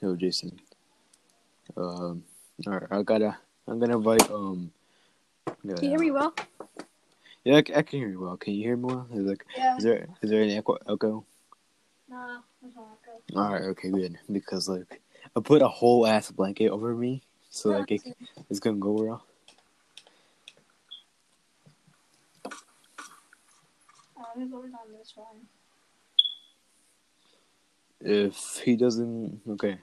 Yo, Jason. Um, all right, I gotta. I'm gonna invite. Um. Can you hear me well? Yeah, I can hear you well. Can you hear me well? Is like, Yeah. is there is there an echo? echo? No, there's no echo. All right, okay, good. Because like, I put a whole ass blanket over me, so like it, it's gonna go well. On this one. If he doesn't, okay.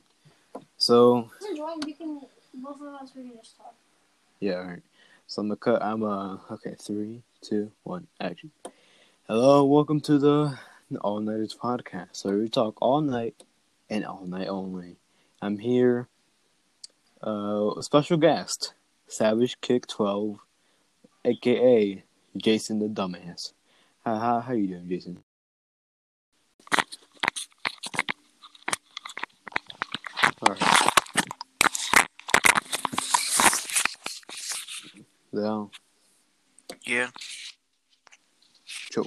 So join. Can both of us. We can just talk. yeah, all right. So I'm gonna cut. I'm uh okay. Three, two, one, action. Hello, welcome to the All Nighters podcast, So we talk all night and all night only. I'm here. Uh, a special guest, Savage Kick Twelve, aka Jason the Dumbass. How how how you doing, Jason? All right. Well, Yeah, Joe.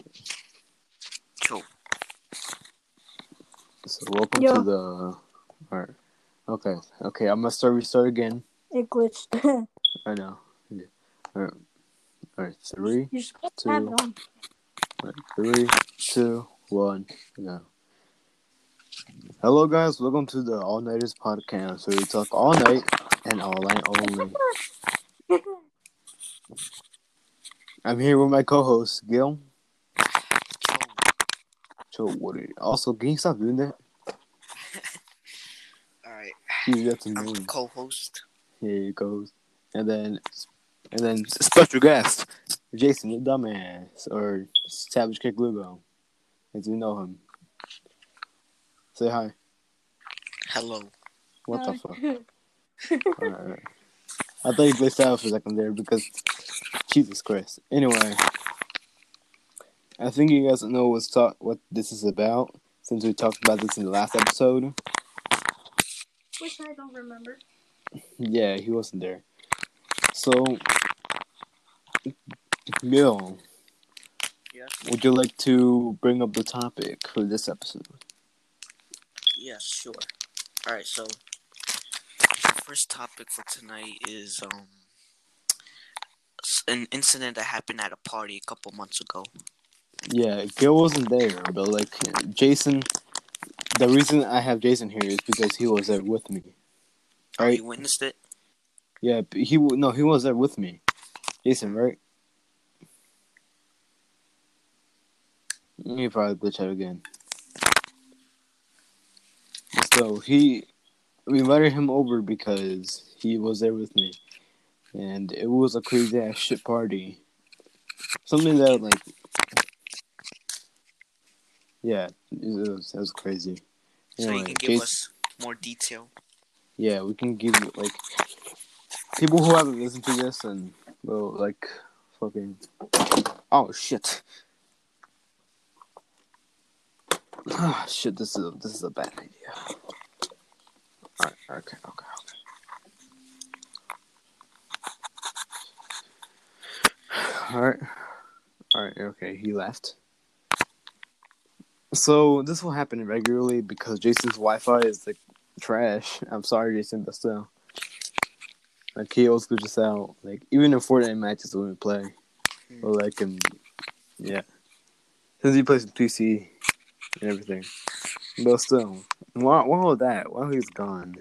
cool. So welcome Yo. to the. All right. Okay. Okay. I'm gonna start. Restart again. It glitched. I know. Yeah. All right. All right. Three. You're two. Have it on. All right. Three, two, one. Go. Hello, guys. Welcome to the All Nighters podcast, where we talk all night and all night only. I'm here with my co-host Gil. Joe Woodard. Also, can you stop doing that? All right, that's I'm co-host. Here he goes. And then, and then special guest, Jason the dumbass or Savage Kick Lugo, as we know him. Say hi. Hello. What the fuck? Alright, alright. I thought you played Savage for a second there because Jesus Christ. Anyway, I think you guys know what's talk what this is about since we talked about this in the last episode. Which I don't remember. Yeah, he wasn't there. So, Bill, Yes. would you like to bring up the topic for this episode? Yeah, sure. All right, so first topic for tonight is um an incident that happened at a party a couple months ago. Yeah, Gil wasn't there, but like Jason, the reason I have Jason here is because he was there with me. All right, Right? you witnessed it? Yeah, but he no, he was there with me. Jason, right? He probably glitch out again. So he, we invited him over because he was there with me, and it was a crazy ass shit party. Something that like, yeah, it was, it was crazy. So you can give Jason- us more detail. yeah, we can give you like people who haven't listened to this and will like fucking oh shit. Ah shit, this is a, this is a bad idea. Alright, okay, okay, okay. Alright. Alright, okay, he left. So this will happen regularly because Jason's Wi Fi is like trash. I'm sorry, Jason, but still. Like he always glitches out. Like even in Fortnite matches when we play, or like in yeah, since he plays with PC and everything. But still, while while that, while he's gone,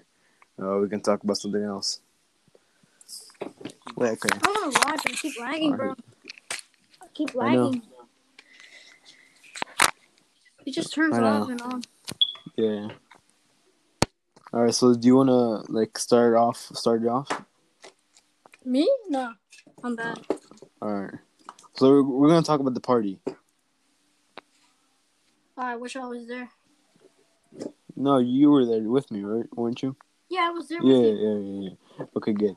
uh, we can talk about something else. Wait, okay. I don't know why, but I keep lagging, bro. I keep I know. lagging. It just turns I off and on. Yeah. All right. So do you wanna like start off? Start it off. Me? No. I'm bad. All right. So we're, we're gonna talk about the party. I wish I was there. No, you were there with me, right? Weren't you? Yeah, I was there Yeah, with you. yeah, yeah, yeah. Okay, good.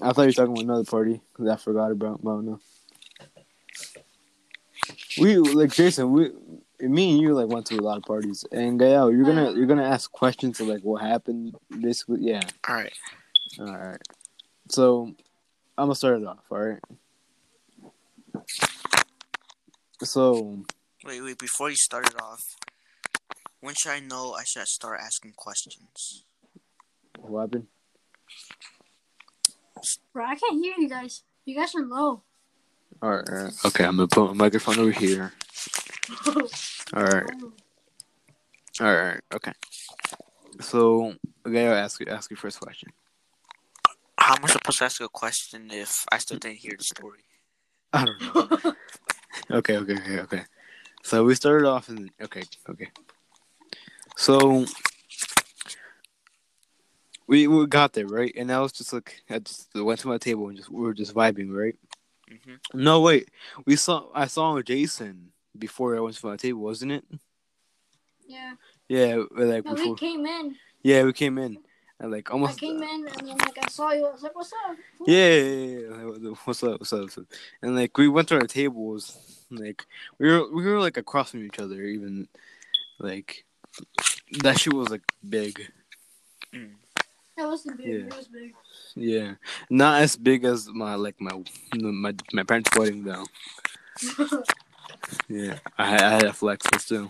I thought you were talking about another party because I forgot about. About no. We like Jason. We, me and you like went to a lot of parties, and Gael, you're gonna uh-huh. you're gonna ask questions of like what happened. Basically, yeah. All right. All right. So I'm gonna start it off. All right. So Wait, wait. Before you started off, When should I know I should start asking questions? What happened? Bro, I can't hear you guys. You guys are low. All right, all right. Okay, I'm gonna put my microphone over here. All right, all right, okay. So, okay, I'll ask you ask your first question. How am I supposed to ask a question if I still didn't hear the story? I don't know. Okay, okay, okay, okay. So we started off in okay, okay. So we we got there right, and I was just like I just went to my table and just we were just vibing right. hmm No wait, we saw I saw Jason before I went to my table, wasn't it? yeah. Yeah, like No, before. we came in. Yeah, we came in and like almost. I almost. came in and then like I saw you. I was like, "What's up?" Yeah, yeah, yeah, yeah. What's up? What's up? What's up? And like we went to our tables, like we were we were like across from each other, even like that shit was like big. Mm. That wasn't big. Yeah. It was big. Yeah, not as big as my like my my my parents' wedding though. Yeah, I, had- I had a flex, still.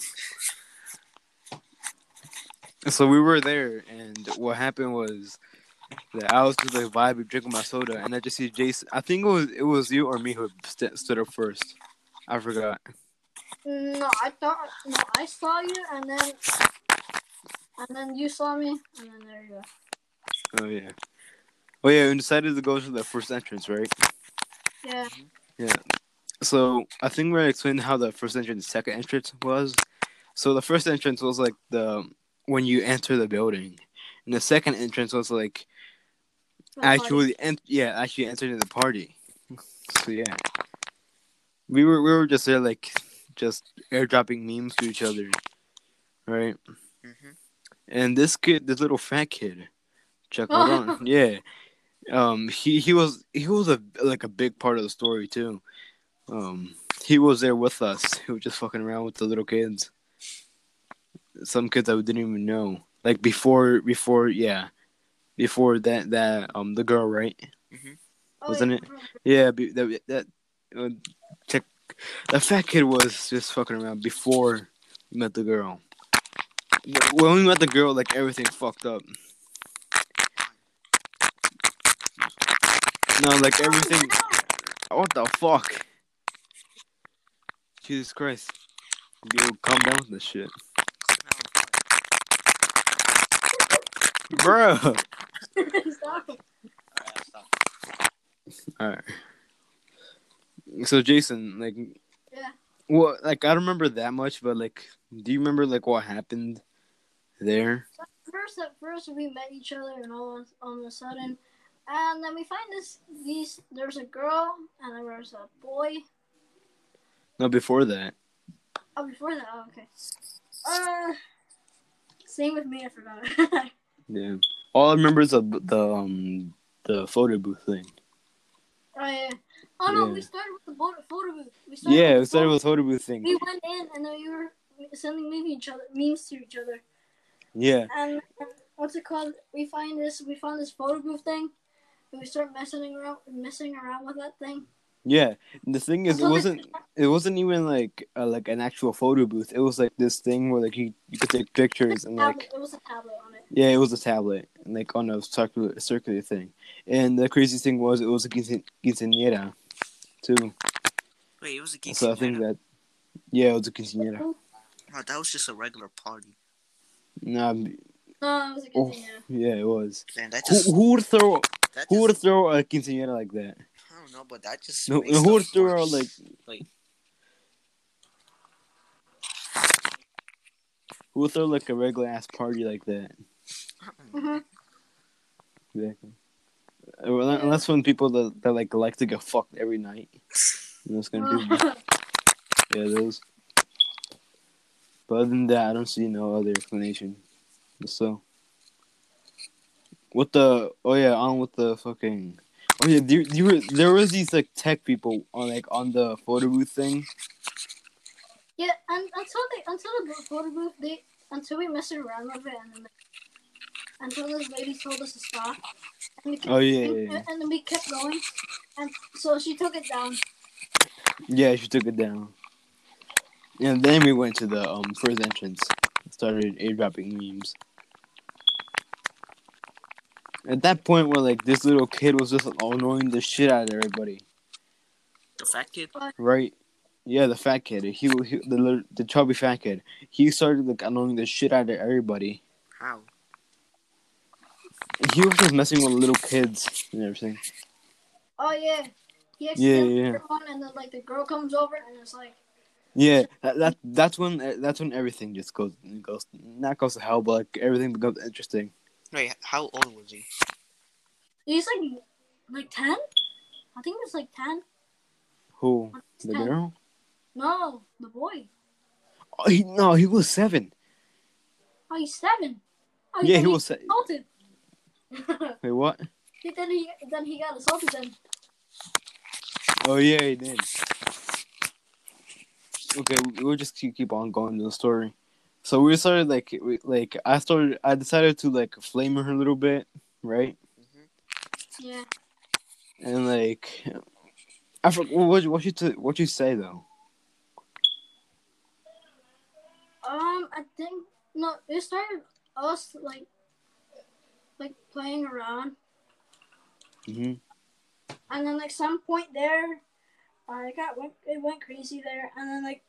So we were there, and what happened was that I was just like vibing, drinking my soda, and I just see Jason. I think it was it was you or me who st- stood up first. I forgot. no, I thought no, I saw you and then and then you saw me and then there you go. Oh yeah. Oh yeah, we decided to go to the first entrance, right? Yeah. Yeah. So I think we're explaining how the first entrance, and second entrance was. So the first entrance was like the when you enter the building, and the second entrance was like the actually, en- yeah, actually entering the party. So yeah, we were we were just there like just airdropping memes to each other, right? hmm And this kid, this little fat kid, Chuck Ron, yeah, um, he he was he was a like a big part of the story too. Um, he was there with us. He was just fucking around with the little kids. Some kids I didn't even know, like before before yeah, before that that um the girl right Oh, wasn't yeah, it? yeah be, that that Uh, check that fat kid was just fucking around before we met the girl. When we met the girl, like everything fucked up. No, like everything. What the fuck? Jesus Christ. Yo, calm down with this shit. bro. Stop. Alright. So Jason, like Yeah. Well, like I don't remember that much, but like do you remember like what happened there? First, at first we met each other, and all all of a sudden, and then we find this these. There's a girl, and there was a boy. No, before that. Oh, before that. Oh, okay. Uh, same with me. I forgot. Yeah. All I remember is the the um the photo booth thing. oh yeah. Oh no, Yeah. we started with the photo, booth. We started Yeah, with it started photo- with photo booth thing. We went in, and then we were sending memes each other, memes to each other. Yeah. And what's it called? We find this. We found this photo booth thing. And we start messing around, messing around with that thing. Yeah. And the thing is, it wasn't it wasn't even like uh, like an actual photo booth. It was like this thing where like you, you could take pictures and tablet, like it was a tablet on it. yeah, it was a tablet and like on a circular circular thing. And the crazy thing was it was a quince- quinceañera too. Wait, it was a quinceañera. So I think that yeah, it was a quinceañera. Oh, that was just a regular party. Nah, No, it was a Oh. quinceañera. yeah, it was. Man, that Who, just who would throw that who would throw a quinceañera like that? I don't know, but that just No, makes who would throw like like who would throw like a regular ass party like that? Mhm. Exactly. Well, Unless when people that, that like like to get fucked every night. Know, it's gonna be yeah those. But other than that, I don't see no other explanation. So, what the? Oh yeah, on with the fucking. Oh yeah, there, there, were, there was these like tech people on like on the photo booth thing. yeah, and until they until the photo booth, they until we messed around with it, and then until this lady told us to stop. And we kept, Oh, yeah, and, yeah, yeah. and then we kept going, and so she took it down. Yeah, she took it down. And then we went to the um first entrance. started airdropping memes. At that point, where like this little kid was just annoying the shit out of everybody, The fat kid. right? Yeah, the fat kid. He, he the the chubby fat kid. He started like annoying the shit out of everybody. How? He was just messing with little kids and everything. Oh yeah. He Yeah, accidentally yeah. hit one, and then like the girl comes over, and it's like, Yeah, that, that that's when eh, that's when everything just goes goes not goes to hell, but like everything becomes interesting. Wait, how old was he? he's like, like ten. I think it's like ten. Who the Ten. girl? No, the boy. Oh, he, no, he was seven. Oh, he's seven. Oh, Yeah, then he was. Se- assaulted. Wait, what? He, then he then he got assaulted. Then Oh yeah, he did. Okay, we- we'll just keep keep on going to the story. So we started like we, like I started I decided to like flame her a little bit, right? yeah. And like I forgot what what you t- what you say though. Um, I think no. It started us like like playing around, hmm and then like some point there, uh, it got went it went crazy there, and then like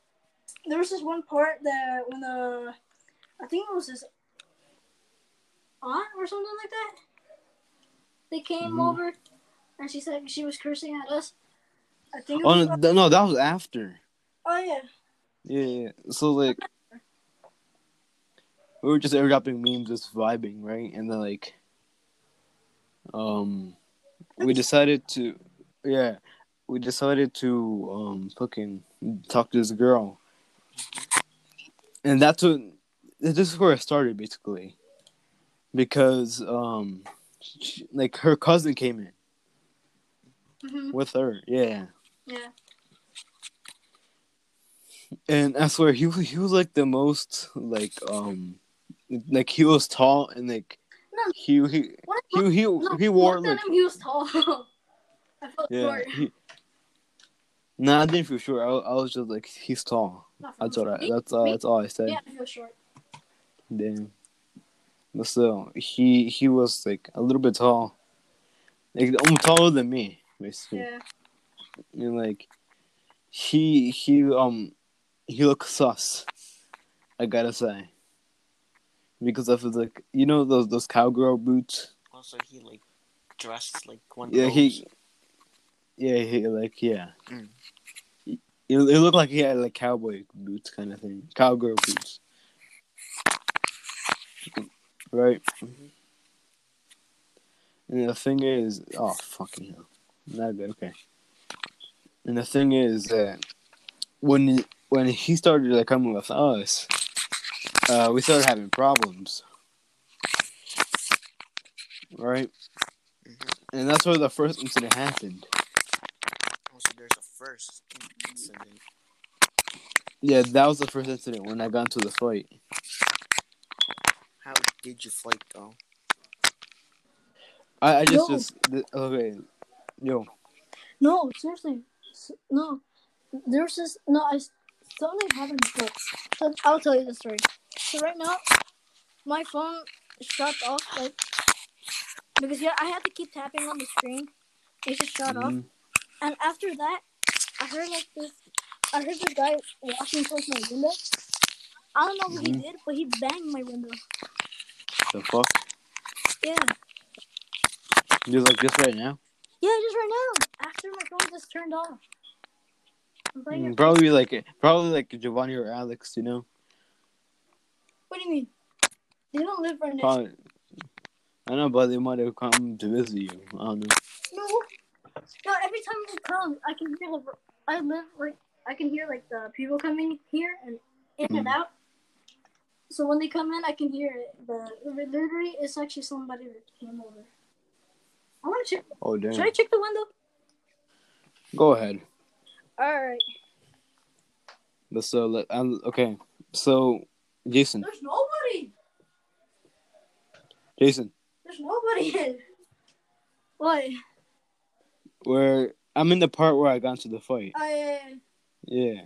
there was this one part that when the I think it was his aunt or something like that. They came Mhm. over, and she said she was cursing at us. I think. It Oh was, no, th- no, that was after. oh yeah. Yeah, yeah. So like we were just airdropping memes, just vibing, right? And then like um we decided to yeah, we decided to um fucking talk to this girl. And that's what this is where it started basically. Because um she, like her cousin came in hmm with her. Yeah. Yeah. And I swear he he was like the most like um like he was tall and like No. he he What? he he, No, he wore looked like him, he was tall. I felt yeah. short. He, nah, I didn't feel sure. I, I was just like he's tall. That's all. Me. that's. Me? That's all I said. Yeah, I feel short. Damn. But still, he he was like a little bit tall, like almost taller than me, basically. Yeah. And like he he um he looked sus. I gotta say. Because of his like you know those those cowgirl boots? Also, he like dressed like one. Yeah, he those. Yeah, he like yeah. Mm. It, it looked like he had like cowboy boots kind of thing. Cowgirl boots. Right? Mhm. And the thing is oh fucking hell. Not good, okay. And the thing is that when when he started like coming with us, uh, we started having problems. Right? Mhm. And that's where the first incident happened. Also, there's a first incident. Yeah, that was the first incident when I got into the fight. How did you fight though? I, I just No. just th- okay, yo, No, seriously. No. There's this. No, I. Something happened before. I'll tell you the story. So right now, my phone shut off, like. Because yeah, I had to keep tapping on the screen. It just shut off. Mhm. And after that, I heard like this. I heard this guy walking towards my window. I don't know what Mhm. he did, but he banged my window. the fuck, Yeah. just like this right now. Yeah, just right now. After my phone just turned off. Mm. Probably like probably like Giovanni or Alex, you know. What do you mean? They don't live right next. Probably, I know, but they might have come to visit you. I don't know. No. No. Every time they come, I can hear. The, I live right. I can hear like the people coming here and in and Mm. out. So when they come in, I can hear it. But literally, it's actually somebody that came over. I want to check. Oh damn. Should I check the window? Go ahead. All right. But so let okay. So Jason, There's nobody. Jason, There's nobody. What? where I'm in the part where I got into the fight. Oh, I. Yeah.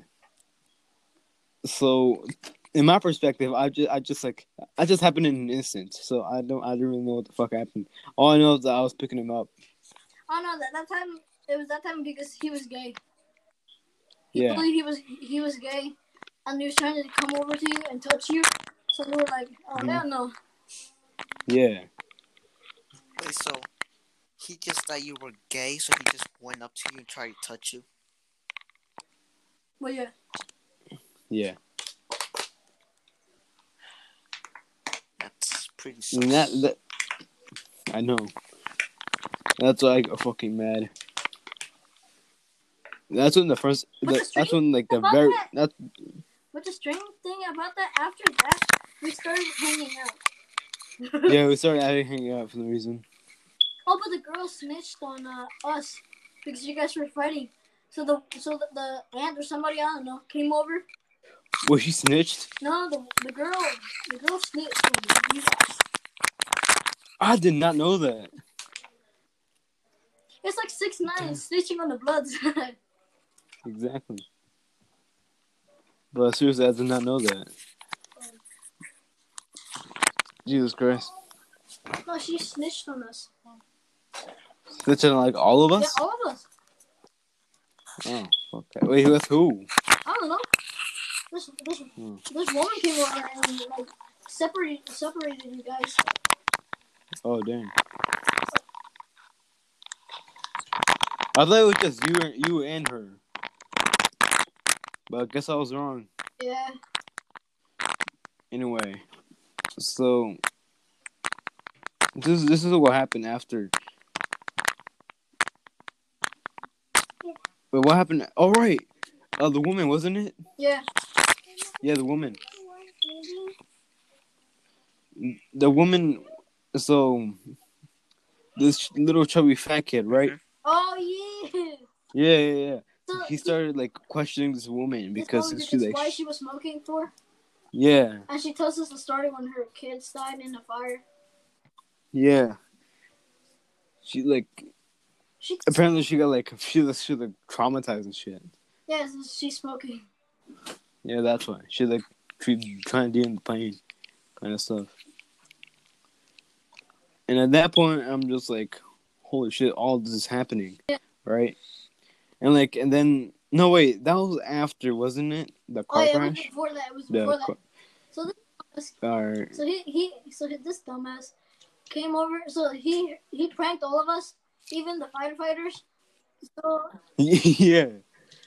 So in my perspective, I just I just like I just happened in an instant, so I don't I don't really know what the fuck happened. All I know is that I was picking him up. Oh no, that, that time it was that time because he was gay. He Yeah. believed he was he was gay, and he was trying to come over to you and touch you. So we were like, oh Mhm. hell no. Yeah. Wait, so he just thought you were gay, so he just went up to you and tried to touch you. But yeah, Yeah. That's pretty. Sus. And that that I know. That's why I got fucking mad. That's when the first. The, the that's when like the very. that- That but the strange thing about that, after that, we started hanging out. yeah, we started hanging out for no reason. Oh, but the girl snitched on uh, us because you guys were fighting. So the so the, the aunt or somebody I don't know came over. Was she snitched? No, the the girl the girl snitched on you guys. I did not know that. It's like six nine snitching on the Bloods. Exactly. But seriously, I did not know that. Jesus Christ. no, she snitched on us. Snitching on like all of us? Yeah, all of us. Oh, okay. Wait, with who? I don't know. This this Hmm. this woman came over and like separated separated you guys. Oh, dang. I thought it was just you and you and her. But I guess I was wrong. Yeah. Anyway, so this this is what happened after. But what happened? All right, uh, the woman wasn't it? Yeah. Yeah, the woman. The woman. So this little chubby fat kid, right? Oh yeah. Yeah, yeah, yeah. He started like questioning this woman because she like, why she was smoking for, yeah, and she tells us the story when her kids died in a fire. yeah. She like She apparently she got like she was she like traumatized and shit. yeah, so she's smoking. Yeah, that's why she like she trying to deal with the pain, kind of stuff. And at that point, I'm just like, holy shit, all this is happening, Yeah. right? And like, and then no wait, that was after, wasn't it? The Oh car yeah, it was crash. before that. It was The before that. car- So this, Alright. so he he so this dumbass came over. So he he pranked all of us, even the firefighters. So yeah.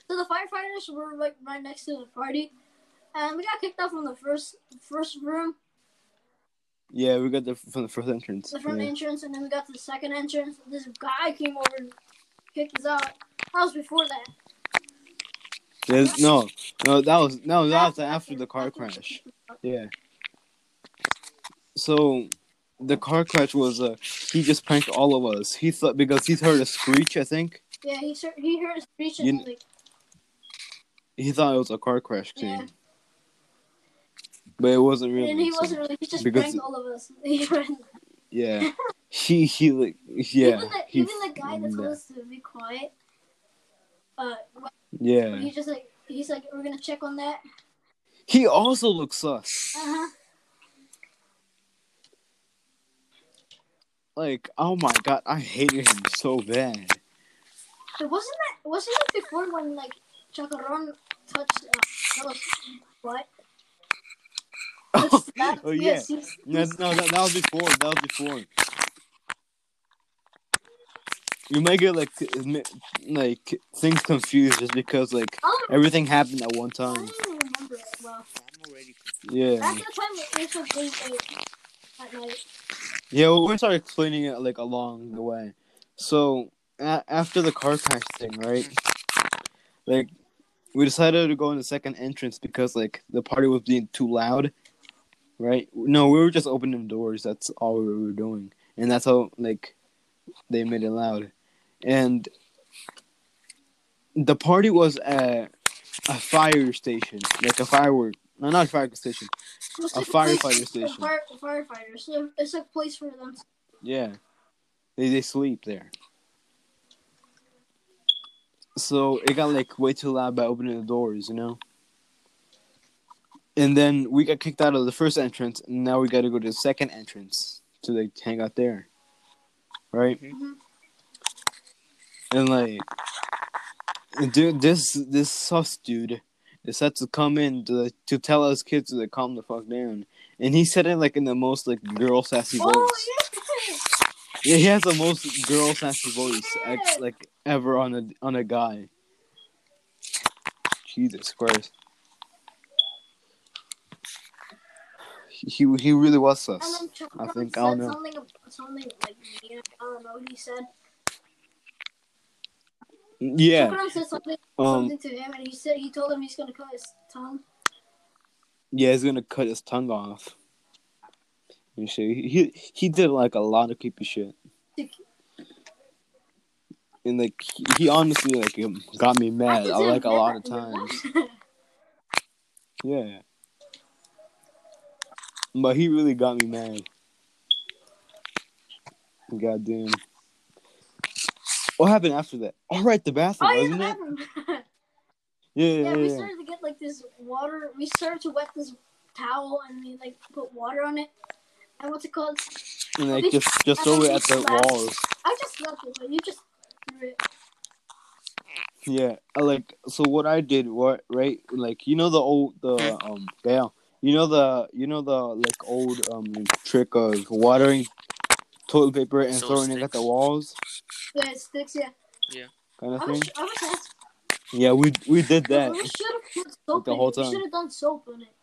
so the firefighters were like right next to the party, and we got kicked out from the first first room, Yeah, we got the from the first entrance. the front yeah. entrance, and then we got to the second entrance. This guy came over kicked us out. That was before that. There's- no, no, that was no, that was After- after the car crash. Yeah. So, the car crash was uh he just pranked all of us. He thought because he's heard a screech, I think Yeah, he heard- he heard us preaching. You- like, he thought it was a car crash Yeah. but it wasn't really. and he so- wasn't really. He just because- pranked all of us. Yeah, he he like yeah even the, he, even the guy that told yeah. us to be quiet. Uh, yeah. he just like he's like we're gonna check on that. He also looks sus. Uh huh. Like oh my god, I hated him so bad. But wasn't that wasn't it before when like Chacaron touched uh, what? Oh yeah. No, no, that, that was before. That was before. You might get like like things confused just because like I don't, everything happened at one I time. don't even remember it well. I'm already Yeah, After the time it was really late at night. yeah. Well, we're gonna start explaining it like along the way. So a- after the car crash thing, right? Like we decided to go in the second entrance because like the party was being too loud. Right? No, we were just opening doors. That's all we were doing, and that's how like they made it loud. And the party was at a fire station, like a firework. No, not a fire station. It was A like firefighter for station. Fire, firefighters. It's a place for them. To, Yeah, they they sleep there. So it got like way too loud by opening the doors, you know. And then we got kicked out of the first entrance, and now we got to go to the second entrance to like hang out there, right? Mhm. And like, dude, this this sus dude decided to come in to to tell us kids to like, calm the fuck down, and he said it like in the most like girl sassy voice. Oh yeah. Yeah, he has the most girl sassy voice ex- like ever on a on a guy. Jesus Christ. He he really was sus. I think- I don't know. something, something like mean. I don't know what he said. Yeah. Chuck said something, Um. something to him, and he said he told him he's gonna cut his tongue. Yeah, he's gonna cut his tongue off. And shit. He he, he did like a lot of creepy shit. And like he, honestly like got me mad. I like a lot of times. Yeah. But he really got me mad. Goddamn. What happened after that? All right, the bathroom, oh yeah, wasn't the it? bathroom. Yeah, yeah, yeah, we started to get like this water. We started to wet this towel and we like put water on it. And what's it called? And like just just throw it at the walls. I just left it, but you just threw it. Yeah, like so what I did what right like you know the old the um yeah you know the you know the like old um trick of watering toilet paper and So throwing it at sticks. the walls Yeah, it sticks. Yeah, kind of I thing. was, I was asked, Yeah, we we did that. we should have put soap the in whole it. We time. should have done soap in it.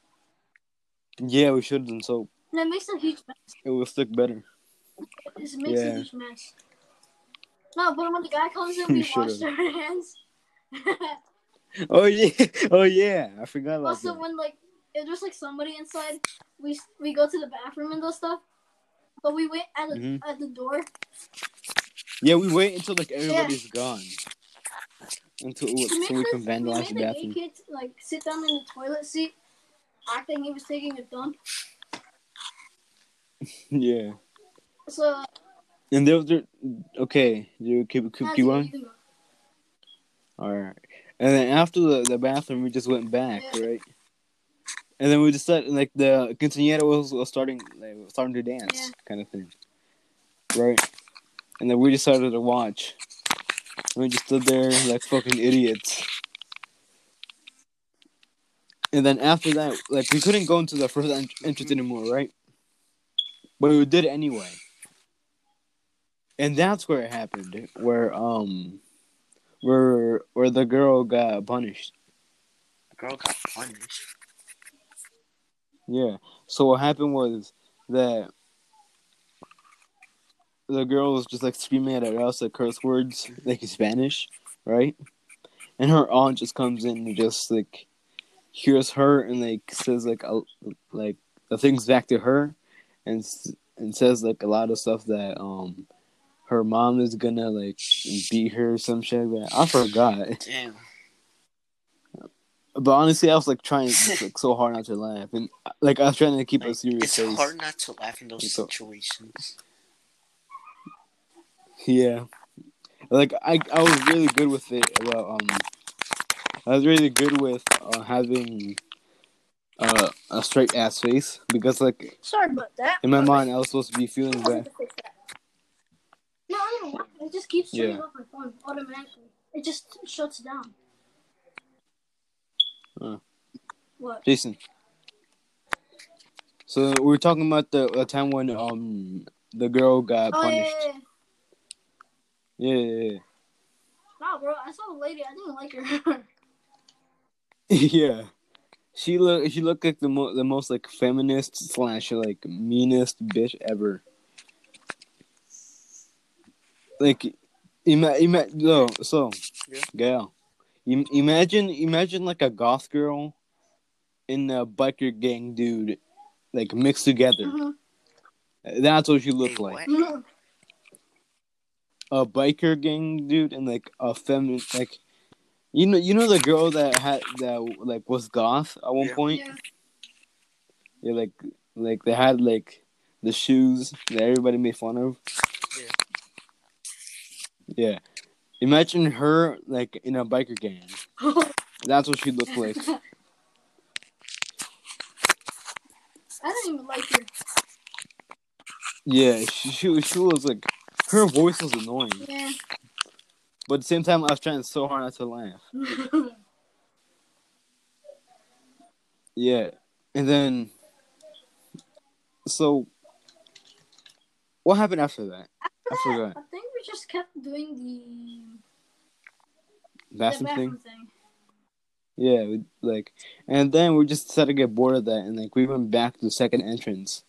Yeah, we should have done soap. And it makes a huge mess. It will stick better. It makes Yeah. a huge mess. No, but when the guy comes in, we Should've. wash our hands. Oh yeah, oh yeah, I forgot about also, that. when like if there's like somebody inside, we we go to the bathroom and those stuff. But we wait at the Mhm. at the door. Yeah, we wait until like everybody's gone. Until We so we can vandalize the we made the bathroom. gay kid like sit down in the toilet seat, acting he was taking a dump. Yeah, So and was there. Okay, you keep keep, keep on. All right, and then after the, the bathroom, we just went back, Yeah. right? And then we just started like the quinceañera was, was starting like starting to dance, Yeah. kind of thing, right? And then we just started to watch. And we just stood there like fucking idiots. And then after that, like we couldn't go into the first en- entrance anymore, right? But we did anyway. And that's where it happened, where um, where where the girl got punished. The girl got punished. Yeah. So what happened was that the girl was just like screaming at us like curse words, like in Spanish, right? And her aunt just comes in and just like hears her and like says like a, like the things back to her, and and says like a lot of stuff that um her mom is gonna like beat her or some shit like that. I forgot. Damn. But honestly, I was like trying like so hard not to laugh, and like I was trying to keep a serious it's face. hard not to laugh in those So- situations. Yeah, like I I was really good with it. Well, um, I was really good with uh, having uh, a straight ass face because like Sorry about that. in my mind I was supposed to be feeling bad. to fix that. No, I don't know. It just keeps turning Yeah. off my phone automatically. It just shuts down. Huh. What? Jason. So we were talking about the, the time when um the girl got Oh punished. yeah, yeah. Yeah, yeah, yeah. Nah, bro. I saw a lady. I didn't like her. yeah. She look she looked like the mo- the most like feminist slash like meanest bitch ever. Like, ima- ima- no, so, Yeah. gal, im- imagine imagine like a goth girl and a biker gang dude, like mixed together. Mhm. That's what she looked like. what? A biker gang dude and like a feminine like. You know, you know the girl that had that like was goth at one Yeah. point. yeah. Yeah, like like they had like the shoes that everybody made fun of. Yeah. Yeah. Imagine her like in a biker gang. That's what she looked like. I didn't even like her. Yeah, she, she she was like her voice was annoying, Yeah. but at the same time I was trying so hard not to laugh. Yeah, and then so what happened after that? I forgot. I think just kept doing the the Bathroom thing. thing. Yeah, we, like, and then we just decided to get bored of that, and like we went back to the second entrance,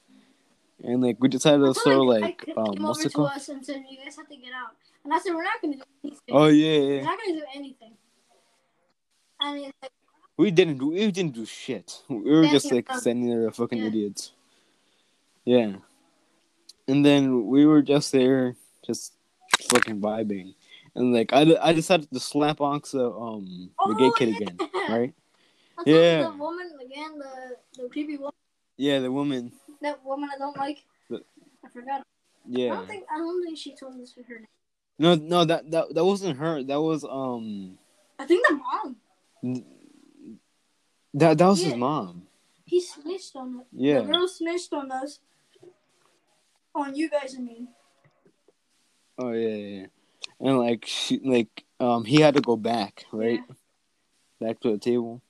and like we decided to throw like, like, um, what's it called? us and said, "You guys have to get out," and I said, "We're not gonna do anything. Oh yeah, We're not gonna do anything." And it's like, We didn't do we didn't do shit. We were just like standing there, fucking Yeah. idiots. Yeah, and then we were just there, just fucking vibing, and like I, I decided to slap Oxa, um the gay Oh, kid yeah. again, right? Yeah. the woman again, the the creepy woman, Yeah, the woman. that woman I don't like. The- I forgot. Yeah. I don't think I don't think she told us her name. No, no, that that that wasn't her. That was um I think the mom. that that was his mom. He snitched on us. Yeah. The girl snitched on us. On you guys, I mean. Oh yeah, yeah, yeah. And like she like um he had to go back, right? Back to the table.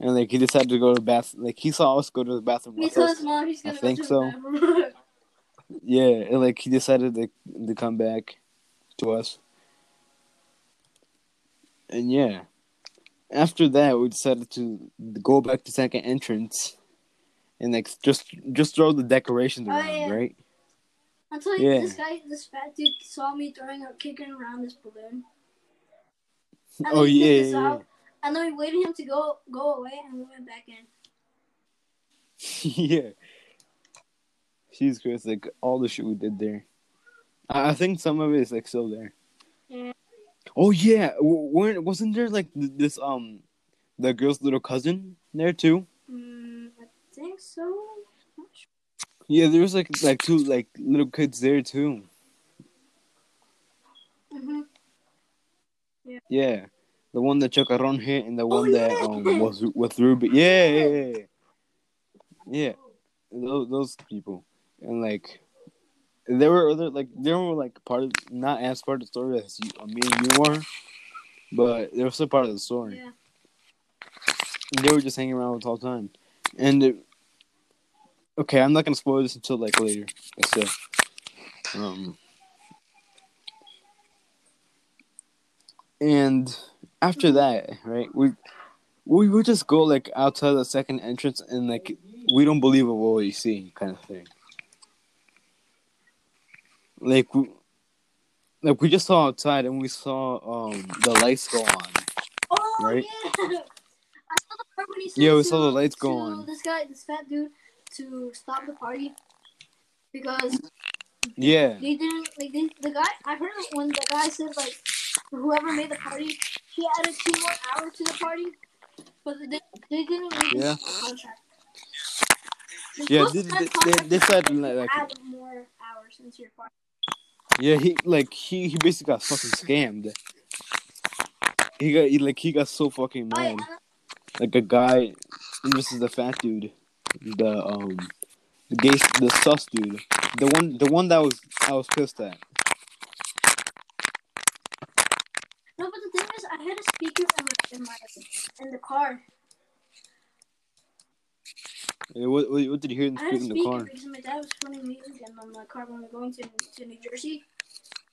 And like he decided to go to the bath like he saw us go to the bathroom his mom he's I gonna think go to so. Yeah, and like he decided to to come back to us. And yeah. After that we decided to go back to second entrance and like just just throw the decorations Oh, around, yeah. right? Until you Yeah. this guy, this fat dude, saw me throwing a kicking around this balloon. And Oh, yeah, yeah, out, And then we waited him to go go away, and we went back in. yeah. She's crazy. like all the shit we did there. I, I think some of it is like still there. Yeah. Oh yeah, weren't wasn't there like th- this um, the girl's little cousin there too? Mm, I think so. Yeah, there was like like two like little kids there too. Mhm. Yeah, the one that Chacaron hit and the one that um was with Ruby. Yeah, yeah, yeah, yeah. yeah. Those those people and like there were other like they were like part of not as part of the story as you, me and you were, but they were still part of the story. Yeah. They were just hanging around with all the time, and it, okay, I'm not gonna spoil this until like later. Still, um, and after that, right, we we would just go like outside the second entrance and like we don't believe what we see, kind of thing. Like we, like we just saw outside and we saw um the lights go on. Oh Right? yeah. I saw the part when he Yeah, we saw the lights go on. This guy, this fat dude, to stop the party because Yeah, they didn't like they, the guy. I heard when the guy said like whoever made the party, he added two more hours to the party, but they, they didn't Yeah. the contract. Yeah, they- they- they said, like- like- add more hours into your party. yeah. He like he he basically got fucking scammed. He got he, like he got so fucking mad. Uh, like a guy, and this is the fat dude, the um, the gay, the sus dude, the one, the one that was I was pissed at. No, but the thing is, I had a speaker in my in, my, in the car. Yeah, What, what, what did you hear in the, I had a in the speaker car? because my dad was playing music in on the car when we were going to, to New Jersey.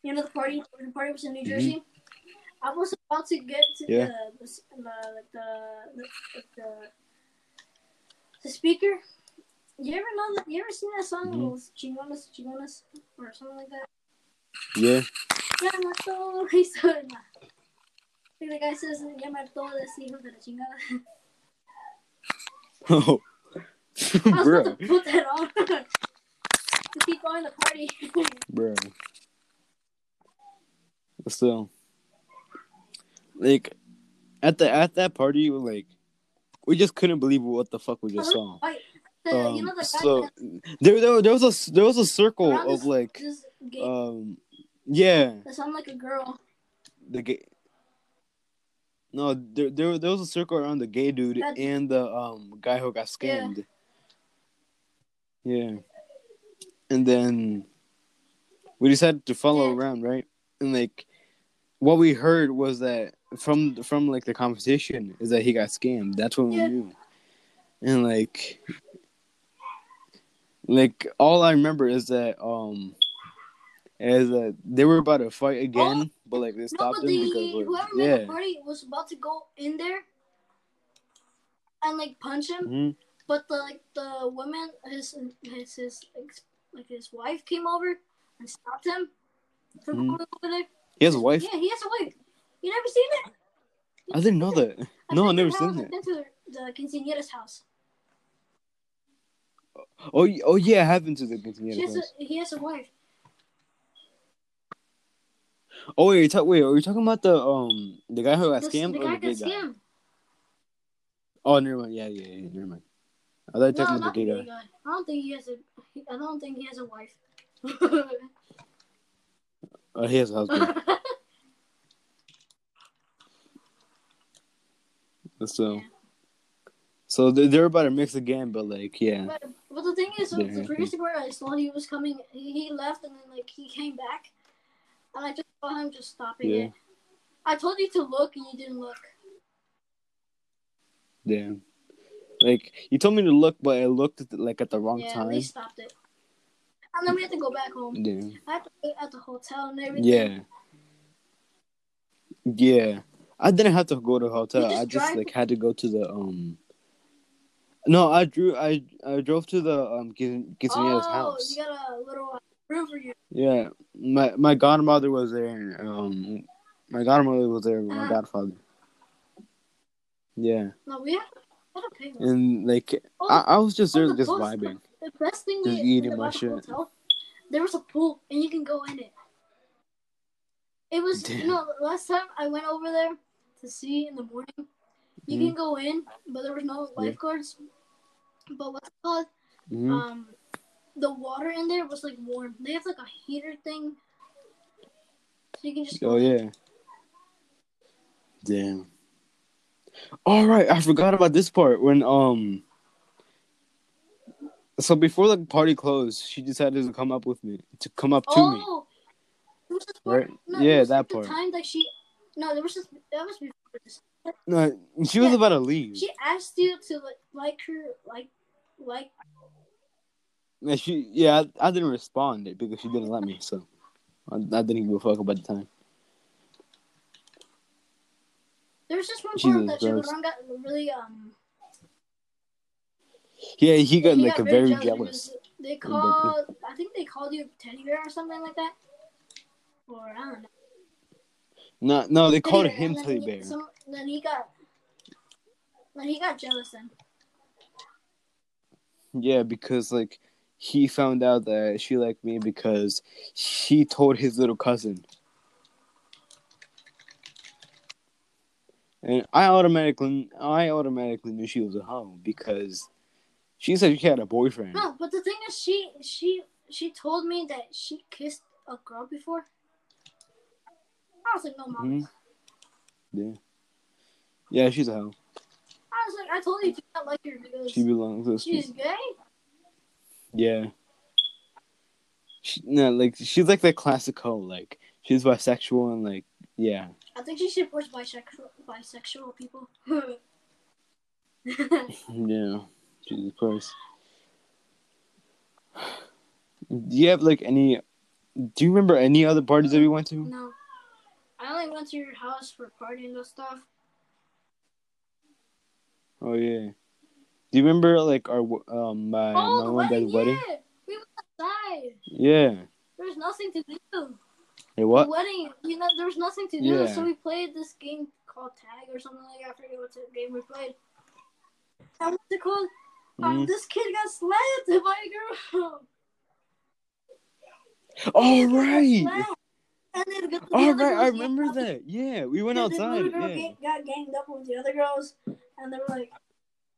You know the party, the party was in New Jersey. I was about to get to Mm-hmm. Yeah. the, the, the like the the, the speaker. You ever know that? You ever seen that song? Mhm. Was Chingonas, Chingonas, or something like that. Yeah. Ya mató, hizo la- Like the guy says, ya mató a los hijos de la chingada. Oh, I was bro, about to put that on. to keep going the party. bro. But still, like at the at that party, you were like we just couldn't believe what the fuck we just saw. The, you Um, know the so that there, there, there was a there was a circle of this, like, this um, yeah, that sound like a girl. the gay. No, there, there there was a circle around the gay dude That- and the um guy who got Yeah. scammed. Yeah. And then we decided to follow Yeah. around, right? And like what we heard was that from from like the competition is that he got scammed. That's what Yeah. we knew. And like like all I remember is that um is that they were about to fight again, but like they No, stopped but them the because like, whoever made the party was about to go in there and like punch him, Mhm. but the like the woman, his his his like his wife came over and stopped him from Mhm. going over there. He has a wife? Yeah, he has a wife. You never seen it? I didn't know that. I've No, I never seen it. been to the quinceañera's house. Oh, oh yeah, I have been to the She quinceañera has house. a, he has a wife. Oh wait, talk, wait, are you talking about the um the guy who got The- scammed the or guy the gay guy? scammed. Oh, never mind. Yeah, yeah, yeah. Never mind. I thought you were No, talking about the gay guy. guy. I don't think he has a. I don't think he has a wife. Oh, he has a husband. so, so they- they're about to mix again, but like, yeah, But, but the thing is, Yeah. the previous part I saw he was coming. He, left and then like he came back, and I just saw him just stopping Yeah. it. I told you to look and you didn't look. yeah. Like you told me to look, but I looked at the, like at the wrong yeah, time. they stopped it. And then we had to go back home. Yeah, I had to wait at the hotel and everything. yeah, yeah. I didn't have to go to the hotel. Just I just drive- like had to go to the um. No, I drew. I I drove to the um quinceañera's oh, house. you got a little uh, room for you. Yeah, my my godmother was there. Um, my godmother was there. with My Ah. godfather. Yeah, No, we have, we have to and like Oh, I, I was just there, the just vibing. The best thing Just we eating my shit. hotel, there was a pool and you can go in it. It was you know last time I went over there to see in the morning. You Mhm. can go in, but there was no Yeah. lifeguards. But what's called? Mhm. Um, the water in there was like warm. They have like a heater thing, so you can just. Oh yeah. Damn. All right, I forgot about this part when um. So before the party closed, she decided to come up with me to come up to me. oh, there was this part, Right? no, Yeah, that part. The time that she, no, there was just that was before this. No, she was Yeah. about to leave. She asked you to like like her like like Yeah, she yeah, I, I didn't respond because she didn't let me. So I, I didn't give a fuck about the time. There was just one part that. Chevron got really um. Yeah, he got he like a very jealous. because They called, I think they called you teddy bear or something like that, or I don't know. No, no, they called him then teddy he- bear. Then he got, then he got jealous. Then Yeah, because like he found out that she liked me because she told his little cousin. And I automatically I automatically knew she was a hoe because she said she had a boyfriend. no, but the thing is, she she she told me that she kissed a girl before. I was like, no, mom. Mhm. Yeah. Yeah, she's a hoe. I was like, I told you to not like her because She belongs to the she's gay. Yeah. She, no, like she's like the classic hoe. Like she's bisexual and like yeah. I think she supports bisexual bisexual people. Yeah, Jesus Christ. Do you have like any? Do you remember any other parties that we went to? no, I only went to your house for partying and stuff. Oh yeah. Do you remember like our um my oh, my the one wedding, dad's wedding? yeah. We went outside. Yeah. There was nothing to do. Hey, what? The wedding, you know, there was nothing to do. Yeah. So we played this game called tag or something like that. I forget what the game we played. And what's it called? Um, Mhm. this kid got slammed by a girl. All right. Slammed. And then oh, the, the All other right, I remember ganged up- that. Yeah, we went the- the outside. girl Yeah. got ganged up with the other girls, and they were like,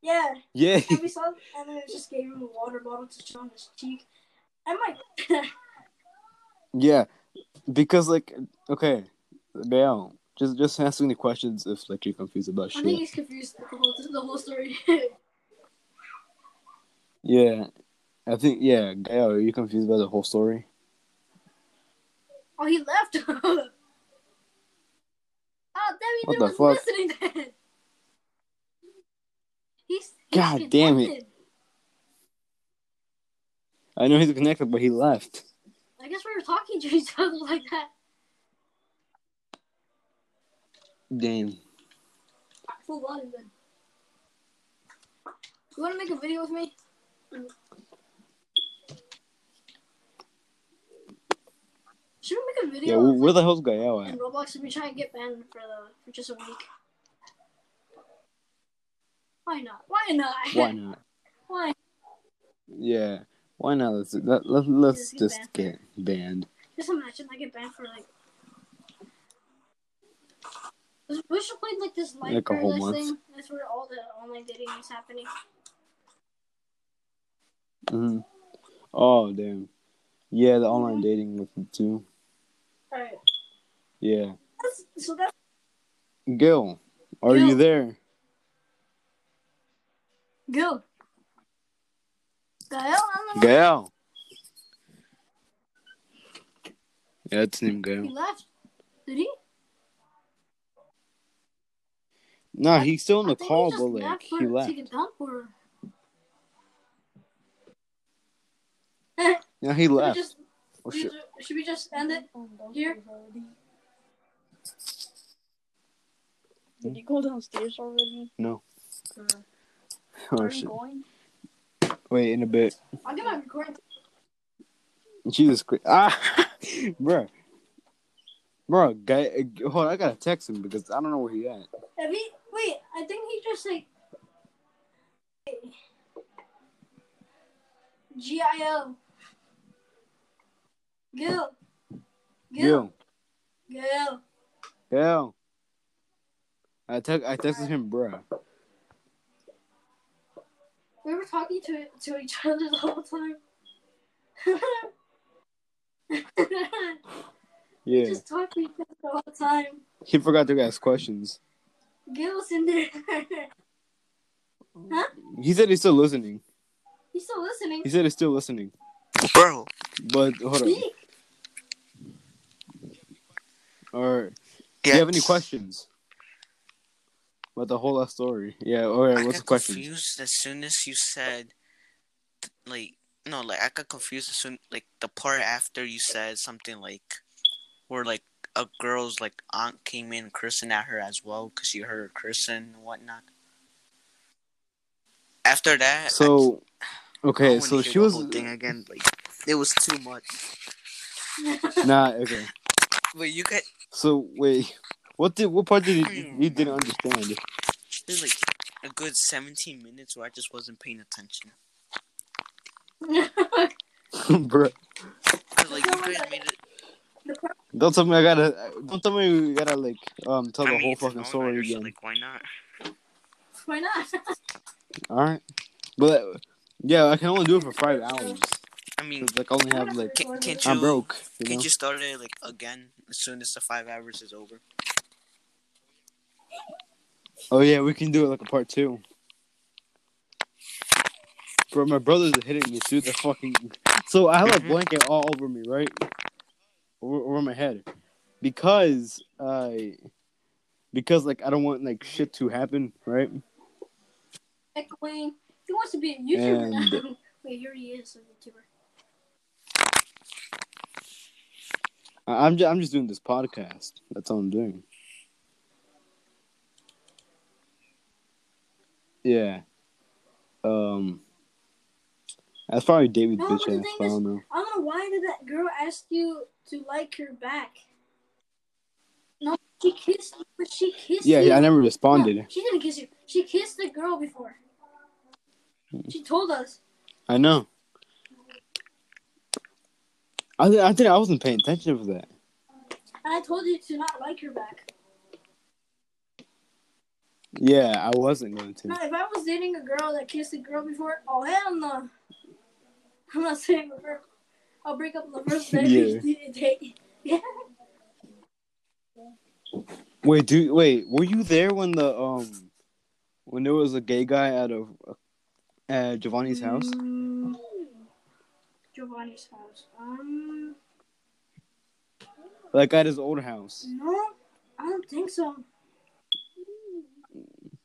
"Yeah." Yeah. And we saw, and then just gave him a water bottle to show on his cheek. And like, Yeah. Because like okay, Bale, just just ask me questions if like you're confused about I think he's confused the whole the whole story. Yeah. I think yeah, Gail, are you confused by the whole story? Oh, he left. oh, Debbie What was the fuck? listening then. He's, he's God damn it. I know he's connected, but he left. I guess we were talking to each other like that. Damn. Full volume then. You want to make a video with me? Should we make a video Yeah, where the hell's Gael at? Roblox if we try and get banned for the for just a week? Why not? Why not? Why not? Why? Yeah, why not? Let's let, let, let's Just just get get banned. Just imagine I get banned for like. We should play like this life Like a whole month. thing. That's where all the online dating is happening. hmm Oh damn. Yeah, the online dating with it too. Alright. Yeah. That's, so that's Gil, are Gil. you there? Gil. Gael? I. Gael. Yeah, that's his name, He left. Did he? Nah, he's still in the call, he but like left he left. Take a dump or. Yeah, he left. just, Oh should we- should we just end it here? Did you go downstairs already? No. Or Oh are you shit. going? Wait, in a bit. I'll get my recording. Jesus Christ. Ah, bruh. Bruh, guy, hold on, I gotta text him because I don't know where he at. Have he? Wait, I think he just like. G I O. Gil. Gil. Gil, Gil. Gil. I text, I texted him, bro. We were talking to to each other the whole time. we Yeah, just talked to each other the whole time. he forgot to ask questions. Gil's in there. Huh? He said he's still listening. He's still listening. He said he's still listening. Bro, But hold on. Speak. Or do you have any questions about the whole story? Yeah. All right. I What's the got question? confused as soon as you said, like, no, like I got confused as soon, like the part after you said something like, where like a girl's like aunt came in cursing at her as well because you heard her cursing and whatnot. After that, So, I, I okay. wanna So she was thing again. Like, it was too much. nah. Okay. But you got So wait, what did what part did you, you didn't understand? there's like a good 17 minutes where I just wasn't paying attention. Bruh. 'Cause, like you guys made it. Don't tell me I gotta. Don't tell me we gotta like um tell I the mean, whole fucking story all-nighter, so, again. like, why not? Why not? All right, but yeah, I can only do it for five hours. I mean, like, I only have like Can, can't you? I'm broke. You know? Can't you start it like again as soon as the five hours is over? Oh yeah, we can do it like a part two. Bro, my brothers are hitting me through the fucking. So I have a Mhm. blanket all over me, right? Over, over my head, because I, because like I don't want like shit to happen, right? Echoing. He wants to be a YouTuber And- now. Wait, here he is, a YouTuber. I'm just, I'm just doing this podcast. That's all I'm doing. Yeah. Um. That's probably David's No, bitch ass. I don't know. I don't know why did that girl ask you to like her back? No, she kissed, but she kissed Yeah, you. I never responded. No, she didn't kiss you. She kissed the girl before. She told us. I know. I th- I think I wasn't paying attention for that. And I told you to not like her back. Yeah, I wasn't going to. if I was dating a girl that kissed a girl before, oh hell no. I'm not saying her. I'll break up the first day. Yeah. Yeah. Wait, do wait. Were you there when the um when there was a gay guy at a at Giovanni's house? Mm, Giovanni's house? Um, Like at his old house. no, I don't think so.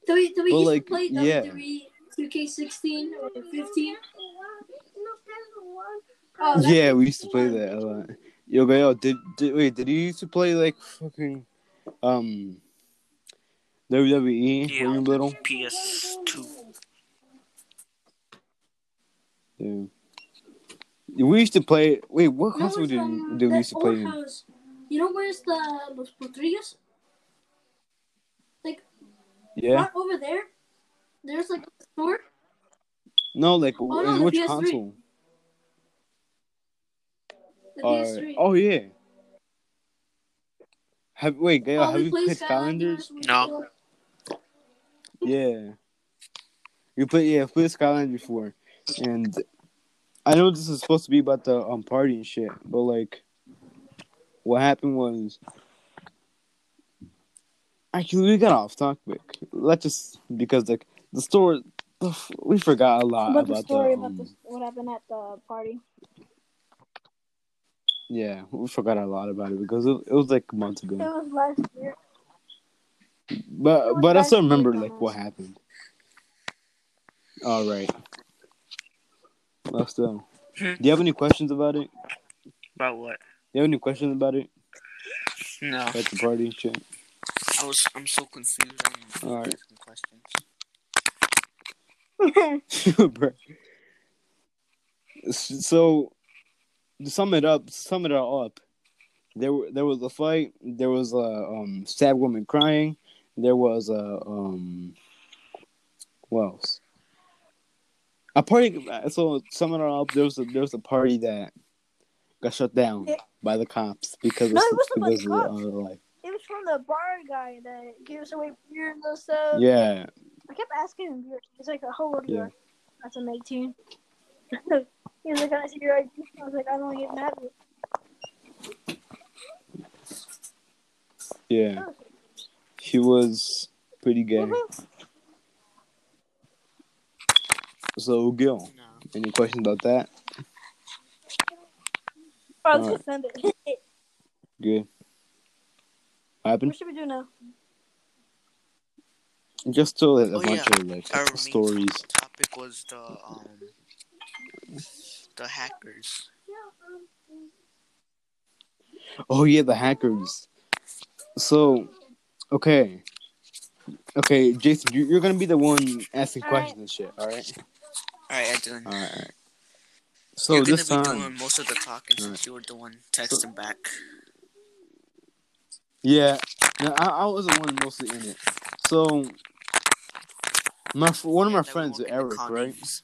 Do we, do we Well, used like, to play yeah. WWE 2K16 or 15? Oh, Yeah, we used to play that a lot. Yo, but yo, did, did wait? Did you used to play like fucking um WWE Yeah. when you were little? PS2. Yeah. We used to play. Wait, what No, console did, um, did we used to play old in? house. You know where's the Los Potrillos? Like, yeah. Right over there. There's like a store. No, like Oh, no, in the which PS3. console? The Uh, PS3. oh yeah. Have wait, Gail, Oh, have you played played Skylanders? Skylanders, No. Yeah. You played yeah, played Skylanders before, and I know this is supposed to be about the um party and shit, but like, what happened was. Actually, we got off topic. Let's just because like the f- we forgot a lot About about, the story the, about um, the, what happened at the party. Yeah, we forgot a lot about it because it, it was like months It ago. It was last year. But but I still remember like what happened. All right. Well, still, Hmm. do you have any questions about it? About what? Do you have any questions about it No. at the party and shit? I was. I'm so confused. I'm All right. asking questions. So to sum it up, sum it all up. There, there was a fight. There was a um, sad woman crying. There was a um, what else? A party. So to sum it up. There was a, there was a party that got shut down by the cops because No, of, it wasn't by the because of the, cops. uh, like It was from the bar guy that gave us away beer and stuff. yeah. I kept asking him beer. He's like, how old are you? That's I'm 18. he was like, I see your ID? I was like, I don't have it. Yeah, he was pretty gay. Mhm. So Gil, No. any questions about that? Oh, let's Alright. just send it. Good. What happened? what should we do now? Just tell it a Oh, bunch yeah. of like Our main stories. topic was the um the hackers. Oh yeah, the hackers. So, okay, okay, Jason, you- you're gonna be the one asking Alright. questions and shit. All right. All right, Dylan. All right. All right. So You're this gonna be time, doing most of the talking since you were the one texting back. yeah, no, I, I was the one mostly in it. So, my one of my And then friends, we're Eric, right? names.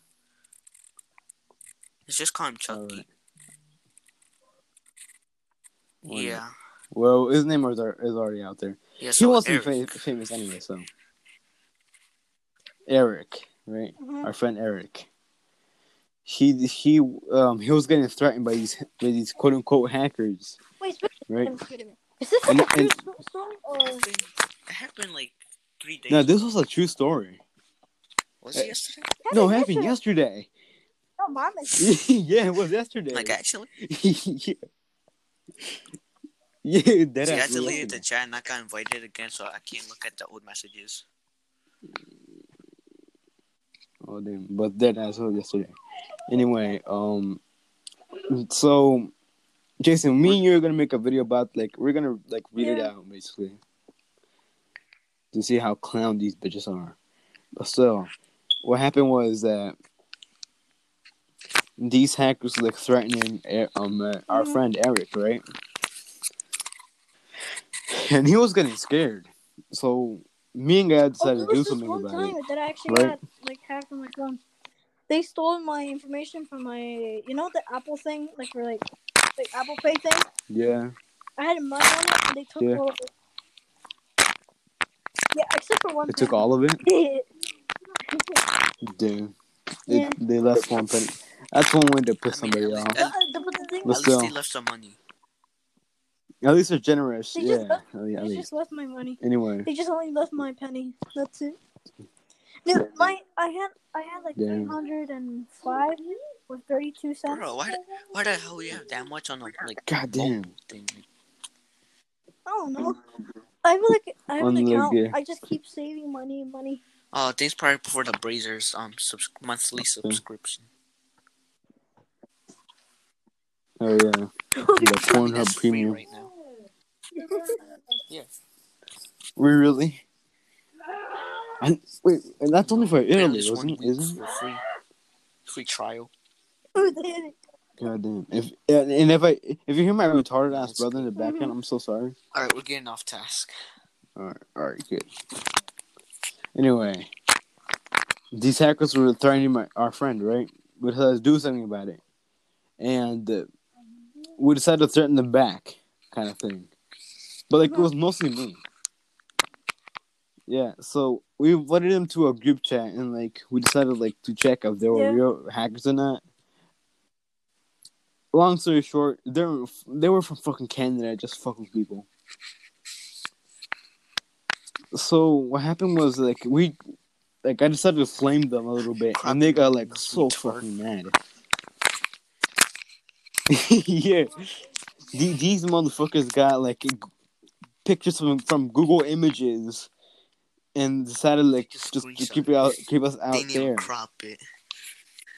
Let's just call him Chucky. Alright. Why? Yeah. Well, his name is, is already out there. Yeah. he So wants to be Eric. fa- famous anyway, so. Eric, right? Mhm. Our friend Eric. He he um he was getting threatened by these by these quote unquote hackers, Wait, wait right? minute, wait a minute. Is this And- a true and- story or It happened like three days. No, this was a true story. was it yesterday? No, it happened yesterday. Oh, mom is. yeah, it was yesterday. Like actually, yeah. Yeah, that see, I had ass to leave the chat and I got invited again, so I can't look at the old messages. Oh damn! But that ass was yesterday. Anyway, um, so Jason, me and you are gonna make a video about like we're gonna like read it out basically to see how clown these bitches are. But still, what happened was that these hackers like threatening eh, um uh, our Mhm. friend Eric, right? And he was getting scared, so me and Gad Oh, decided there to do was this something one about time it. that I actually right? got like hacked on my phone. They stole my information from my, you know, the Apple thing, like for like, like Apple Pay thing. Yeah. I had money on it, and they took Yeah. all of it. Yeah, except for one. They took all of it. it. Dude, they, Yeah. they left one penny. That's one way to piss somebody off. least- the, but the thing At still. least they left some money. At least they're generous. They yeah, just left- at le- at they least. just left my money. Anyway, They just only left my penny. That's it. No, my I had I had like Damn. three hundred and five with 32 cents. Bro, why, why the hell you have that much on a like God damn. thing? I don't know. I have like I have an Unlike, account. yeah. I just keep saving money and money. Oh, thanks probably for the Brazzers um subs- monthly subscription. Oh yeah. The Pornhub Premium. right now. Yeah. We really? I, wait, and that's only for Italy, wasn't it? Isn't it? free free trial. God damn. If and and if I if you hear my retarded ass brother in the background, I'm so sorry. All right, we're getting off task. All right, all right, good. Anyway, these hackers were threatening my our friend, right? We decided to do something about it, and uh, we decided to threaten them back, kind of thing. But like it was mm-hmm. mostly me. Yeah, so we invited them to a group chat, and like we decided like to check if there were Yeah. real hackers or not. Long story short, they were they were from fucking Canada, just fucking people so what happened was like we like I decided to flame them a little bit and they got like so fucking mad. yeah. These motherfuckers got like g- pictures from from Google Images and decided like Just just to keep it. it out keep us out didn't even there. crop it.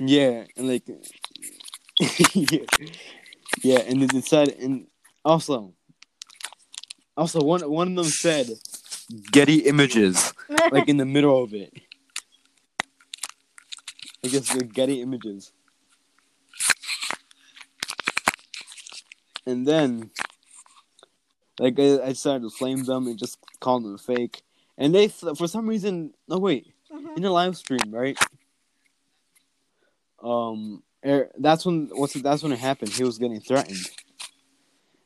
Yeah, and like yeah. yeah, and they decided and also also one one of them said Getty Images like in the middle of it. I guess the Getty Images. And then, like, I, I started to flame them and just call them fake. And they, th- for some reason, no wait, Mhm. in the live stream, right? Um, er, that's when what's it, that's when it happened. He was getting threatened,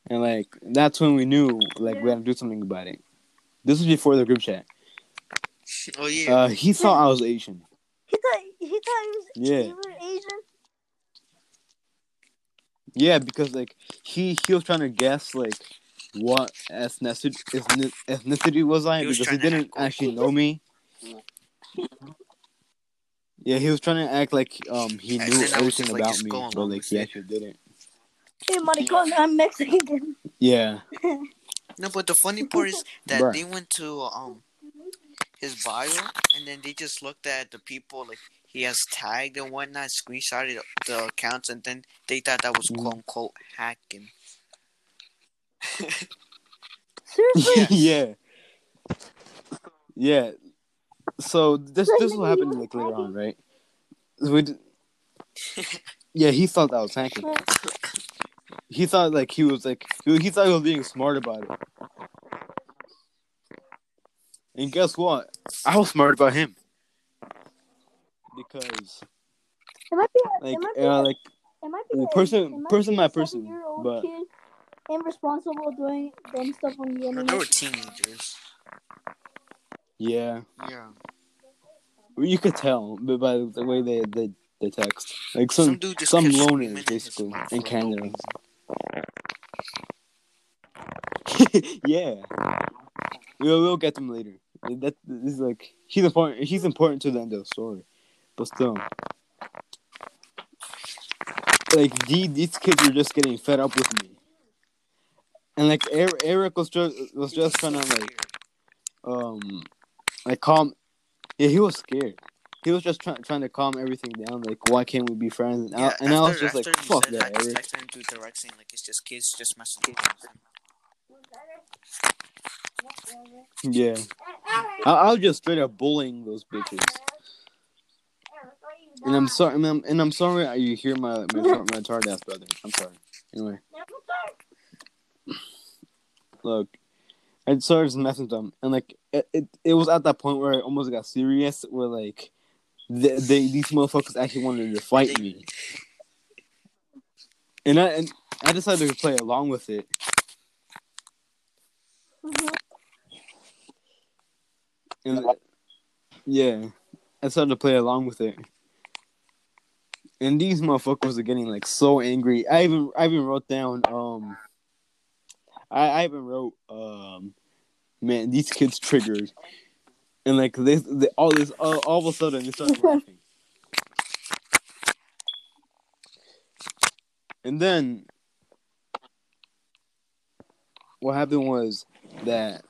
and like that's when we knew like we had to do something about it. This was before the group chat. Oh yeah. Uh, he thought I was Asian. He thought he thought he was Yeah. you were Asian. Yeah, because like he he was trying to guess like what ethnicity ethnicity was I He was because he didn't act cool. actually know me. Yeah, he was trying to act like um he And knew then I was everything just, like, about me, going but like he actually didn't. Hey, maricon, I'm Mexican. Yeah, No, but the funny part is that Bruh. they went to um his bio and then they just looked at the people like he has tagged and whatnot, screenshotted the accounts, and then they thought that was quote unquote hacking. Seriously? yeah, yeah. So this this will happen like later on, right? We yeah, he thought that was hacking. He thought like he was like he, thought he was being smart about it. And guess what? I was smart about him because It might be. like it might be. uh, like it might be. a- person- person by person, but- kid, irresponsible doing dumb stuff on the internet. they were teenagers. yeah, Yeah. you could tell but by the way they they, they text like Some, some dude just some loners screaming at his basically in for no Canada. yeah, we'll we'll get them later. That this is like he's important. He's important to the end of the story, but still, like the, these kids are just getting fed up with me, and like Er- Eric was just was just trying to like um like calm. Yeah, he was scared. He was just trying trying to calm everything down. Like, why can't we be friends? And, I, Yeah, and I was just like, fuck said that, I Eric. texted him through direct saying like it's just kids just messing. Yeah, I, I was just straight up bullying those bitches. And I'm sorry, and I'm, and I'm sorry you hear my my, my retarded ass brother. I'm sorry. Anyway, look, I started just messing with them, and like it, it, it was at that point where it almost got serious, where like they, they these motherfuckers actually wanted to fight me, and I and I decided to play along with it. Mhm. And yeah, I started to play along with it. And these motherfuckers are getting like so angry. I even I even wrote down um I, I even wrote um man these kids triggered and like this, they all this all, all of a sudden they started laughing. And then what happened was that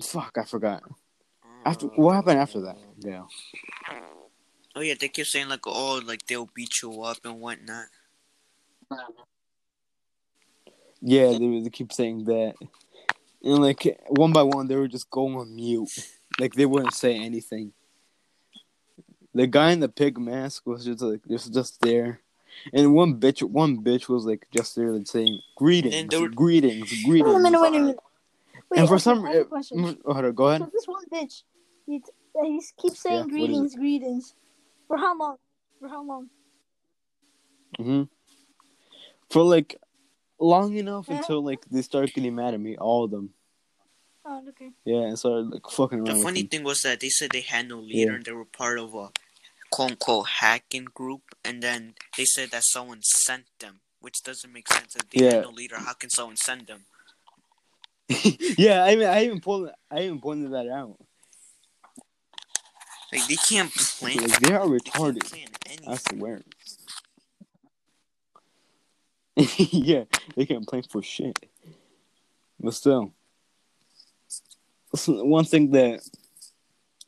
fuck, I forgot. After what happened after that? Yeah. Oh yeah, they keep saying like, oh, like they'll beat you up and whatnot. Yeah, they, they keep saying that. And like one by one they were just going on mute. Like they wouldn't say anything. The guy in the pig mask was just like just just there. And one bitch one bitch was like just there like saying greetings, And were- greetings, Wait greetings. a minute, wait a minute. Wait, And for some I have a question. Mm, hold on, go ahead. So this one bitch, he, uh, he keeps saying Yeah, greetings, greetings. For how long? For how long? Mm-hmm. For like long enough Yeah. until like they start getting mad at me, all of them. Oh, okay. Yeah, and started like fucking The funny with thing was that they said they had no leader Yeah. and they were part of a quote unquote hacking group, and then they said that someone sent them, which doesn't make sense. If they Yeah. had no leader, how can someone send them? them. yeah, I mean, I even pulled, I even pointed that out. Like they can't plan. Like they are They can't retarded. plan. I swear. yeah, they can't play for shit. But still, one thing that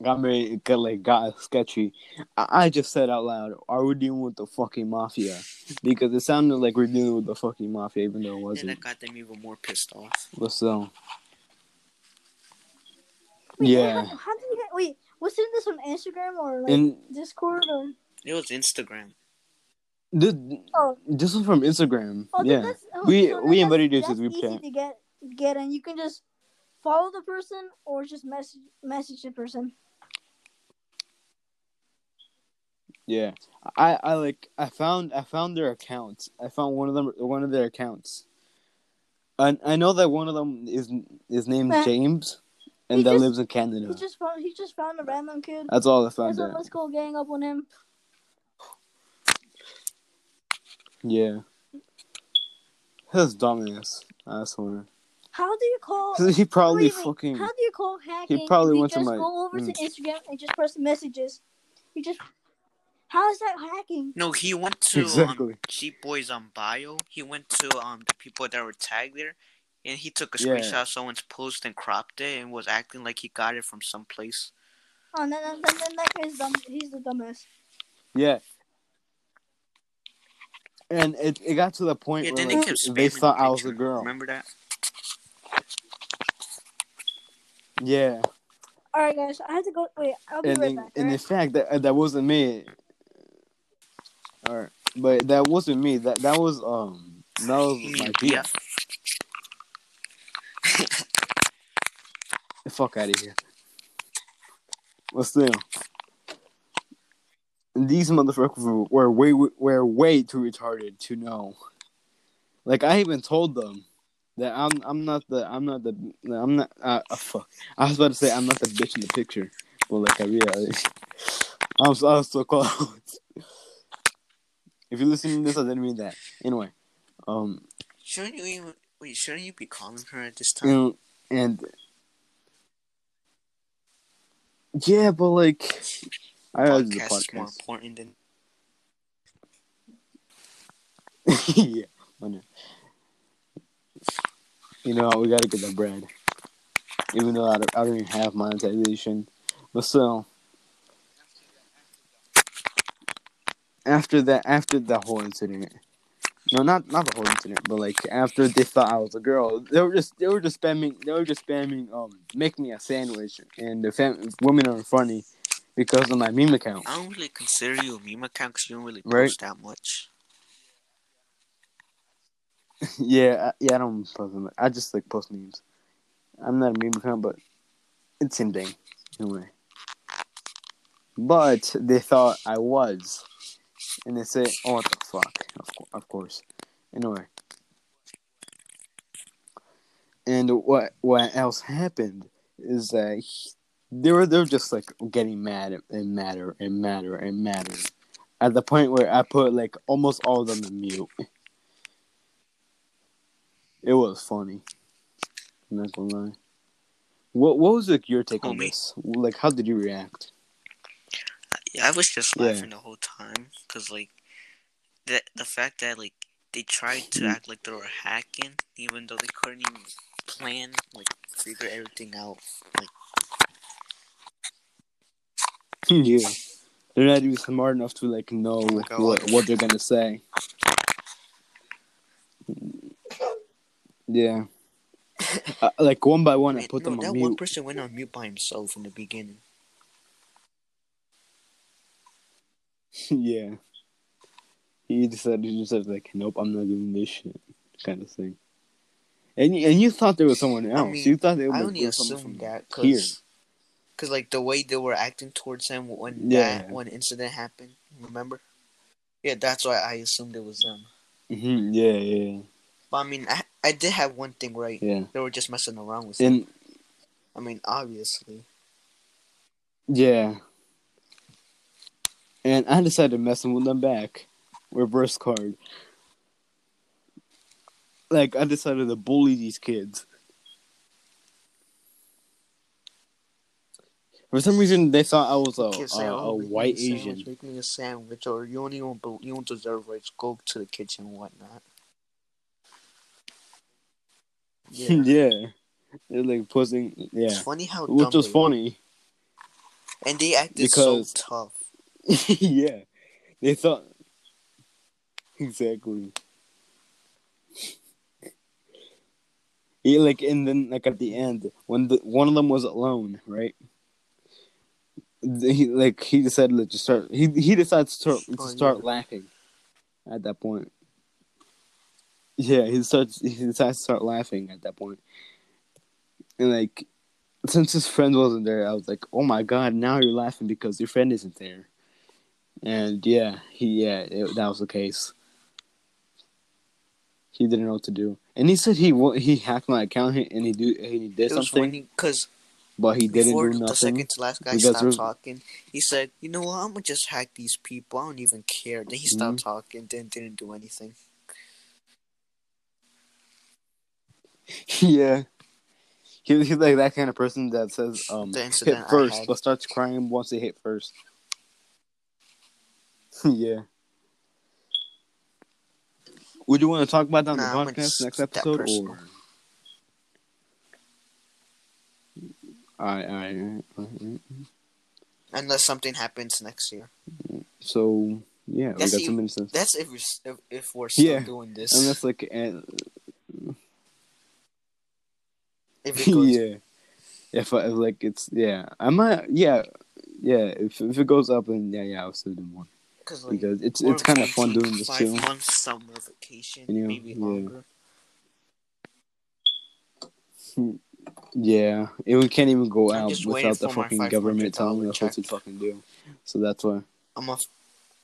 got me got like got sketchy. I, I just said out loud, "Are we dealing with the fucking mafia?" Because it sounded like we're dealing with the fucking mafia, even though it wasn't. And that got them even more pissed off. But still, Wait, Yeah. How, how did you get? Wait, was it this on Instagram or like and Discord or? It was Instagram. This Oh, this was from Instagram. oh yeah, oh, We- so we invited you to the group easy chat. to get get, and you can just follow the person or just message message the person. Yeah, I I like I found I found their accounts. I found one of them one of their accounts. I I know that one of them is is named Uh, James, and he that just- lives in Canada. He just found he just found a random kid. That's all I found let's go gang up on him. Yeah, his dumbass. I swear. How do you call? He probably wait, wait, fucking. How do you call hacking? He probably if you went to my- go over to mm. Instagram and just press messages. You just. How is that hacking? No, he went to Exactly. um, Cheap Boys on bio. He went to um the people that were tagged there, and he took a Yeah. screenshot of someone's post and cropped it and was acting like he got it from someplace. Oh, then, then, then, then that guy's dumb. He's the dumbest. Yeah. And it, it got to the point Yeah, where then they like, kept spamming they the thought I was a girl. Remember that? Yeah, All right, guys. I have to go. Wait, I'll be and right in, back. and in fact that that wasn't me. All right, but that wasn't me. That that was um that was my mean BF. BF? The fuck out of here. But still, these motherfuckers were, way were way too retarded to know. Like I even told them that I'm I'm not the I'm not the I'm not uh, uh, fuck. I was about to say I'm not the bitch in the picture, but like I realized I'm so, I was so close. if you're listening to this, I didn't mean that. Anyway, um, Shouldn't you even wait? Shouldn't you be calling her at this you time? know, and yeah, but like I heard the podcast is more important than yeah, I know. You know, we gotta get the bread. Even though I don't, I don't even have monetization. But still. After that, after that whole incident. No, not not the whole incident, but like after they thought I was a girl, they were just they were just spamming they were just spamming um make me a sandwich and the fam- women are funny because of my meme account. I don't really consider you a meme account because you don't really post Right. that much. yeah, I, yeah, I don't post them. I just like post memes. I'm not a meme account, but it's same thing anyway. But they thought I was, and they say, "Oh, what the fuck?" Of, cour- of course. Anyway, and what what else happened is that he- they were they were just like getting mad and madder and madder and madder, at the point where I put like almost all of them in mute. It was funny. I'm not gonna lie. What What was like your take on this? Like, how did you react? Yeah, I was just Yeah. laughing the whole time because like the the fact that like they tried to act like they were hacking, even though they couldn't even plan, like figure everything out. Like yeah. They're not even smart enough to like know Oh what what they're gonna say. Yeah. Uh, like one by one, I put no, them that on one person went on mute by himself in the beginning. yeah. He decided he just said like, nope, I'm not doing this shit, kind of thing. And you, and you thought there was someone else. mean, you thought they were I only there was someone assumed from that here. because cause, like the way they were acting towards him when Yeah. that one incident happened. Remember? Yeah, that's why I assumed it was them. hmm Yeah, yeah, But I mean, I, I did have one thing right. yeah. They were just messing around with him. And I mean, obviously. yeah. And I decided to mess with them back. Reverse card. Like I decided to bully these kids. For some reason, they thought I was a, a, "Oh, a white sandwich, Asian. Make me a sandwich, or you don't even you don't deserve rights. Go to the kitchen and whatnot. Yeah. yeah. They're like pushing. It's Yeah. funny how Which dumb was funny. and they acted Because- so tough. yeah. They thought. Exactly. Yeah, like, and then, like, at the end, when the, one of them was alone, right? He, like, he decided to start, he, he decided to start, to start laughing at that point. Yeah, he starts, he decides to start laughing at that point. And, like, since his friend wasn't there, I was like, oh my god, now you're laughing because your friend isn't there. And yeah, he yeah, it, that was the case. He didn't know what to do, and he said he he hacked my account and he do and he did something, because but he didn't before do the second to last guy stopped talking, he said, "You know what? I'm gonna just hack these people. I don't even care." Then he stopped Mm-hmm. talking. Then didn't do anything. yeah, he, he's like that kind of person that says um hit first, but starts crying once they hit first. yeah. Would you want to talk about that on Nah, the podcast next episode, or? Alright, alright, alright, alright. Unless something happens next year. So yeah, we That's got the- some instances. That's if we're, if, if we're still Yeah. doing this. Unless like, and, if it goes, yeah, if I like it's yeah, I might yeah, yeah. If if it goes up, then yeah, yeah, I'll still do more because like because it's it's kind of fun doing this too. five months summer vacation, You know, maybe yeah. longer. Hmm. Yeah, and we can't even go I'm out without the fucking government telling us what to fucking do. So that's why. I'm a,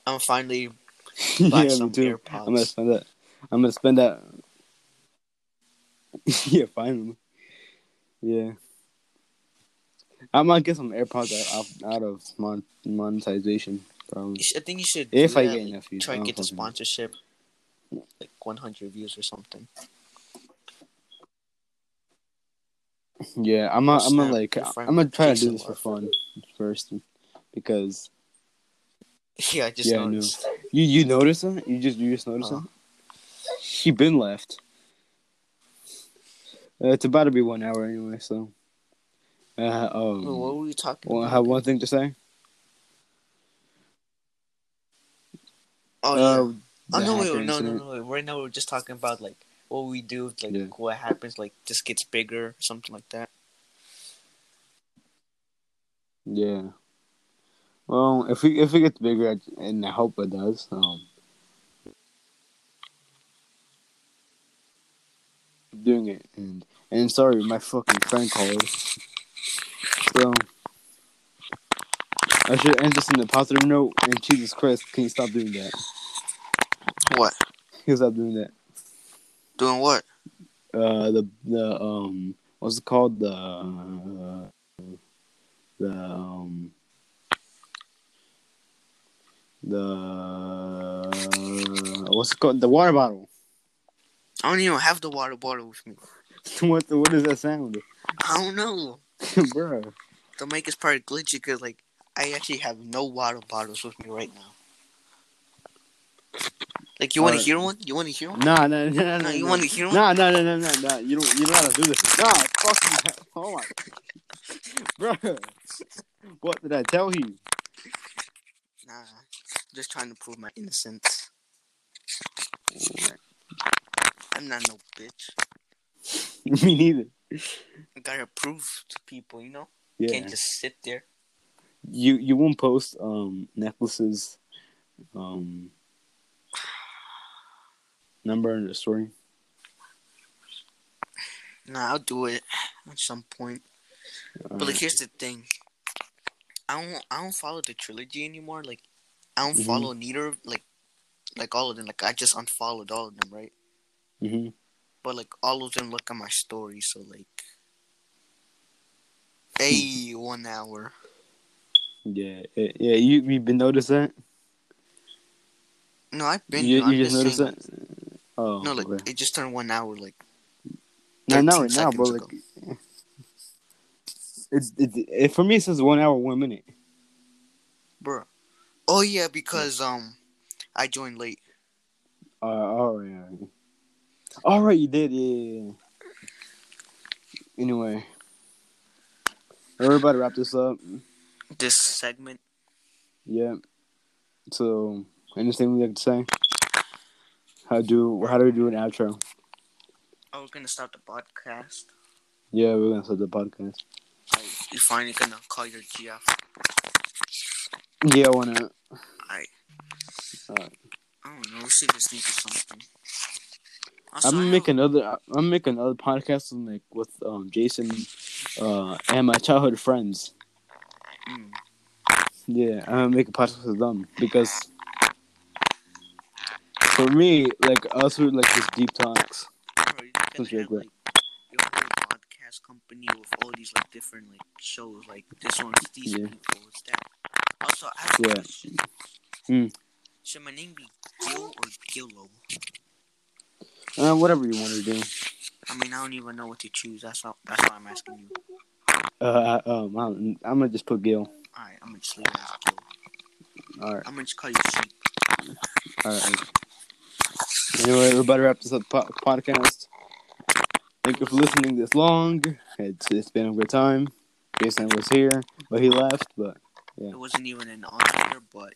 I'm finally buy yeah, some too. I'm gonna spend that. I'm gonna spend that. yeah, finally. Yeah. I might get some AirPods out, out of mon- monetization, probably. I think you should. If I that, get enough views. try and get the sponsorship, like 100 views or something. Yeah, I'm gonna, I'm gonna like, I'm gonna try to do this for fun first, because Yeah, I just Yeah, I noticed. you you notice that you just you just notice Uh-huh. that she been left. Uh, it's about to be one hour anyway, so. Uh, um, what were we talking well, I have one thing to say. oh yeah. Uh, Oh no, wait, no, no, no. Wait. Right now we're just talking about like what we do, like Yeah. what happens, like just gets bigger, or something like that. Yeah. Well, if we if it gets bigger, and I hope it does. Um, doing it, and and sorry, my fucking friend called. So I should end this in a positive note. And Jesus Christ, can you stop doing that? What? Can you stop doing that? Doing what? Uh, the the um, what's it called? The uh, the um. The what's it called? The water bottle. I don't even have the water bottle with me. what the, what does that sound, I don't know. bro? The mic is probably glitchy because like I actually have no water bottles with me right now. Like you want to hear one? You want to hear one? Nah, nah, nah, nah. No, you nah. want to hear one? Nah, nah, nah, nah, nah, nah. You don't, you don't gotta do this. Nah, fuck you. Oh my, bro. What did I tell you? Nah, just trying to prove my innocence. I'm not no bitch. Me neither. I gotta prove to people, you know. Yeah. Can't just sit there. You you won't post um necklaces, um number in the story. Nah, I'll do it at some point. But like, here's the thing. I don't, I don't follow the trilogy anymore. Like, I don't Mhm. follow neither, like, like all of them. Like, I just unfollowed all of them, right? hmm But like, all of them look at my story, so like, hey, one hour. Yeah, yeah, yeah. You you been noticed that? No, I've been. you you just noticed saying, that? Oh, No, like okay. it just turned one hour. Like, No, not 13 right now, but seconds like, ago. it's it, it, for me. It says one hour, one minute. bro. Oh yeah, because um, I joined late. Uh, all right, all right. All right, you did, yeah. yeah, yeah. Anyway, everybody, wrap this up. This segment. Yeah. So, anything we like to say? How do how do we do an outro? Oh, we're gonna start the podcast. Yeah, we're gonna start the podcast. I, you finally gonna call your GF. Yeah, I wanna. I. Alright. I don't know. We should just think of something. Also, I'm gonna make another. I'm making another podcast with like with um Jason, uh, and my childhood friends. Mm. Yeah, I'm gonna make a podcast with them because for me, like us, we're like this deep talks. Bro, you have, like, your whole podcast company with all these like different like shows. Like this one's these Yeah. people. It's that. Also, I have a Yeah. question. Hmm. Should my name be Gil or Gillo? Uh, whatever you want to do. I mean, I don't even know what to choose. That's all, that's why I'm asking you. Uh, um, I'm, I'm gonna just put Gil. All right, I'm gonna just leave it as Gil. All right, I'm gonna just call you Sheep. All right. Anyway, everybody, wrap this up po- podcast. Thank you for listening this long. It's it's been a good time. Jason was here, but he left. But yeah, It wasn't even an on but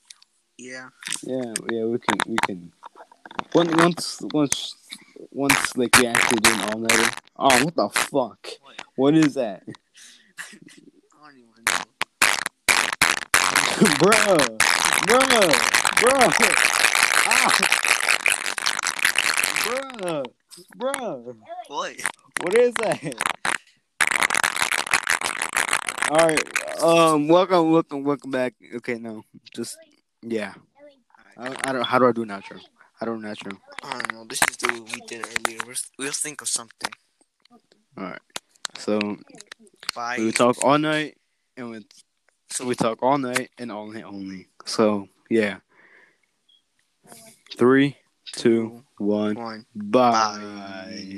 yeah. yeah, yeah, we can we can. Once once once once like we actually do an all nighter. Oh, what the fuck? What? What is that, I don't even know. bruh, bruh, bruh, ah, bruh, bruh. What? What is that? All right. Um. Welcome. Welcome. Welcome back. Okay. No. Just. Yeah. I, I don't. How do I do an outro? I don't outro. I don't know. This is the we did earlier. We're, we'll think of something. All right. So Bye. we talk all night, and we So we talk all night and all night only. So yeah. Three, two, one. one. Bye.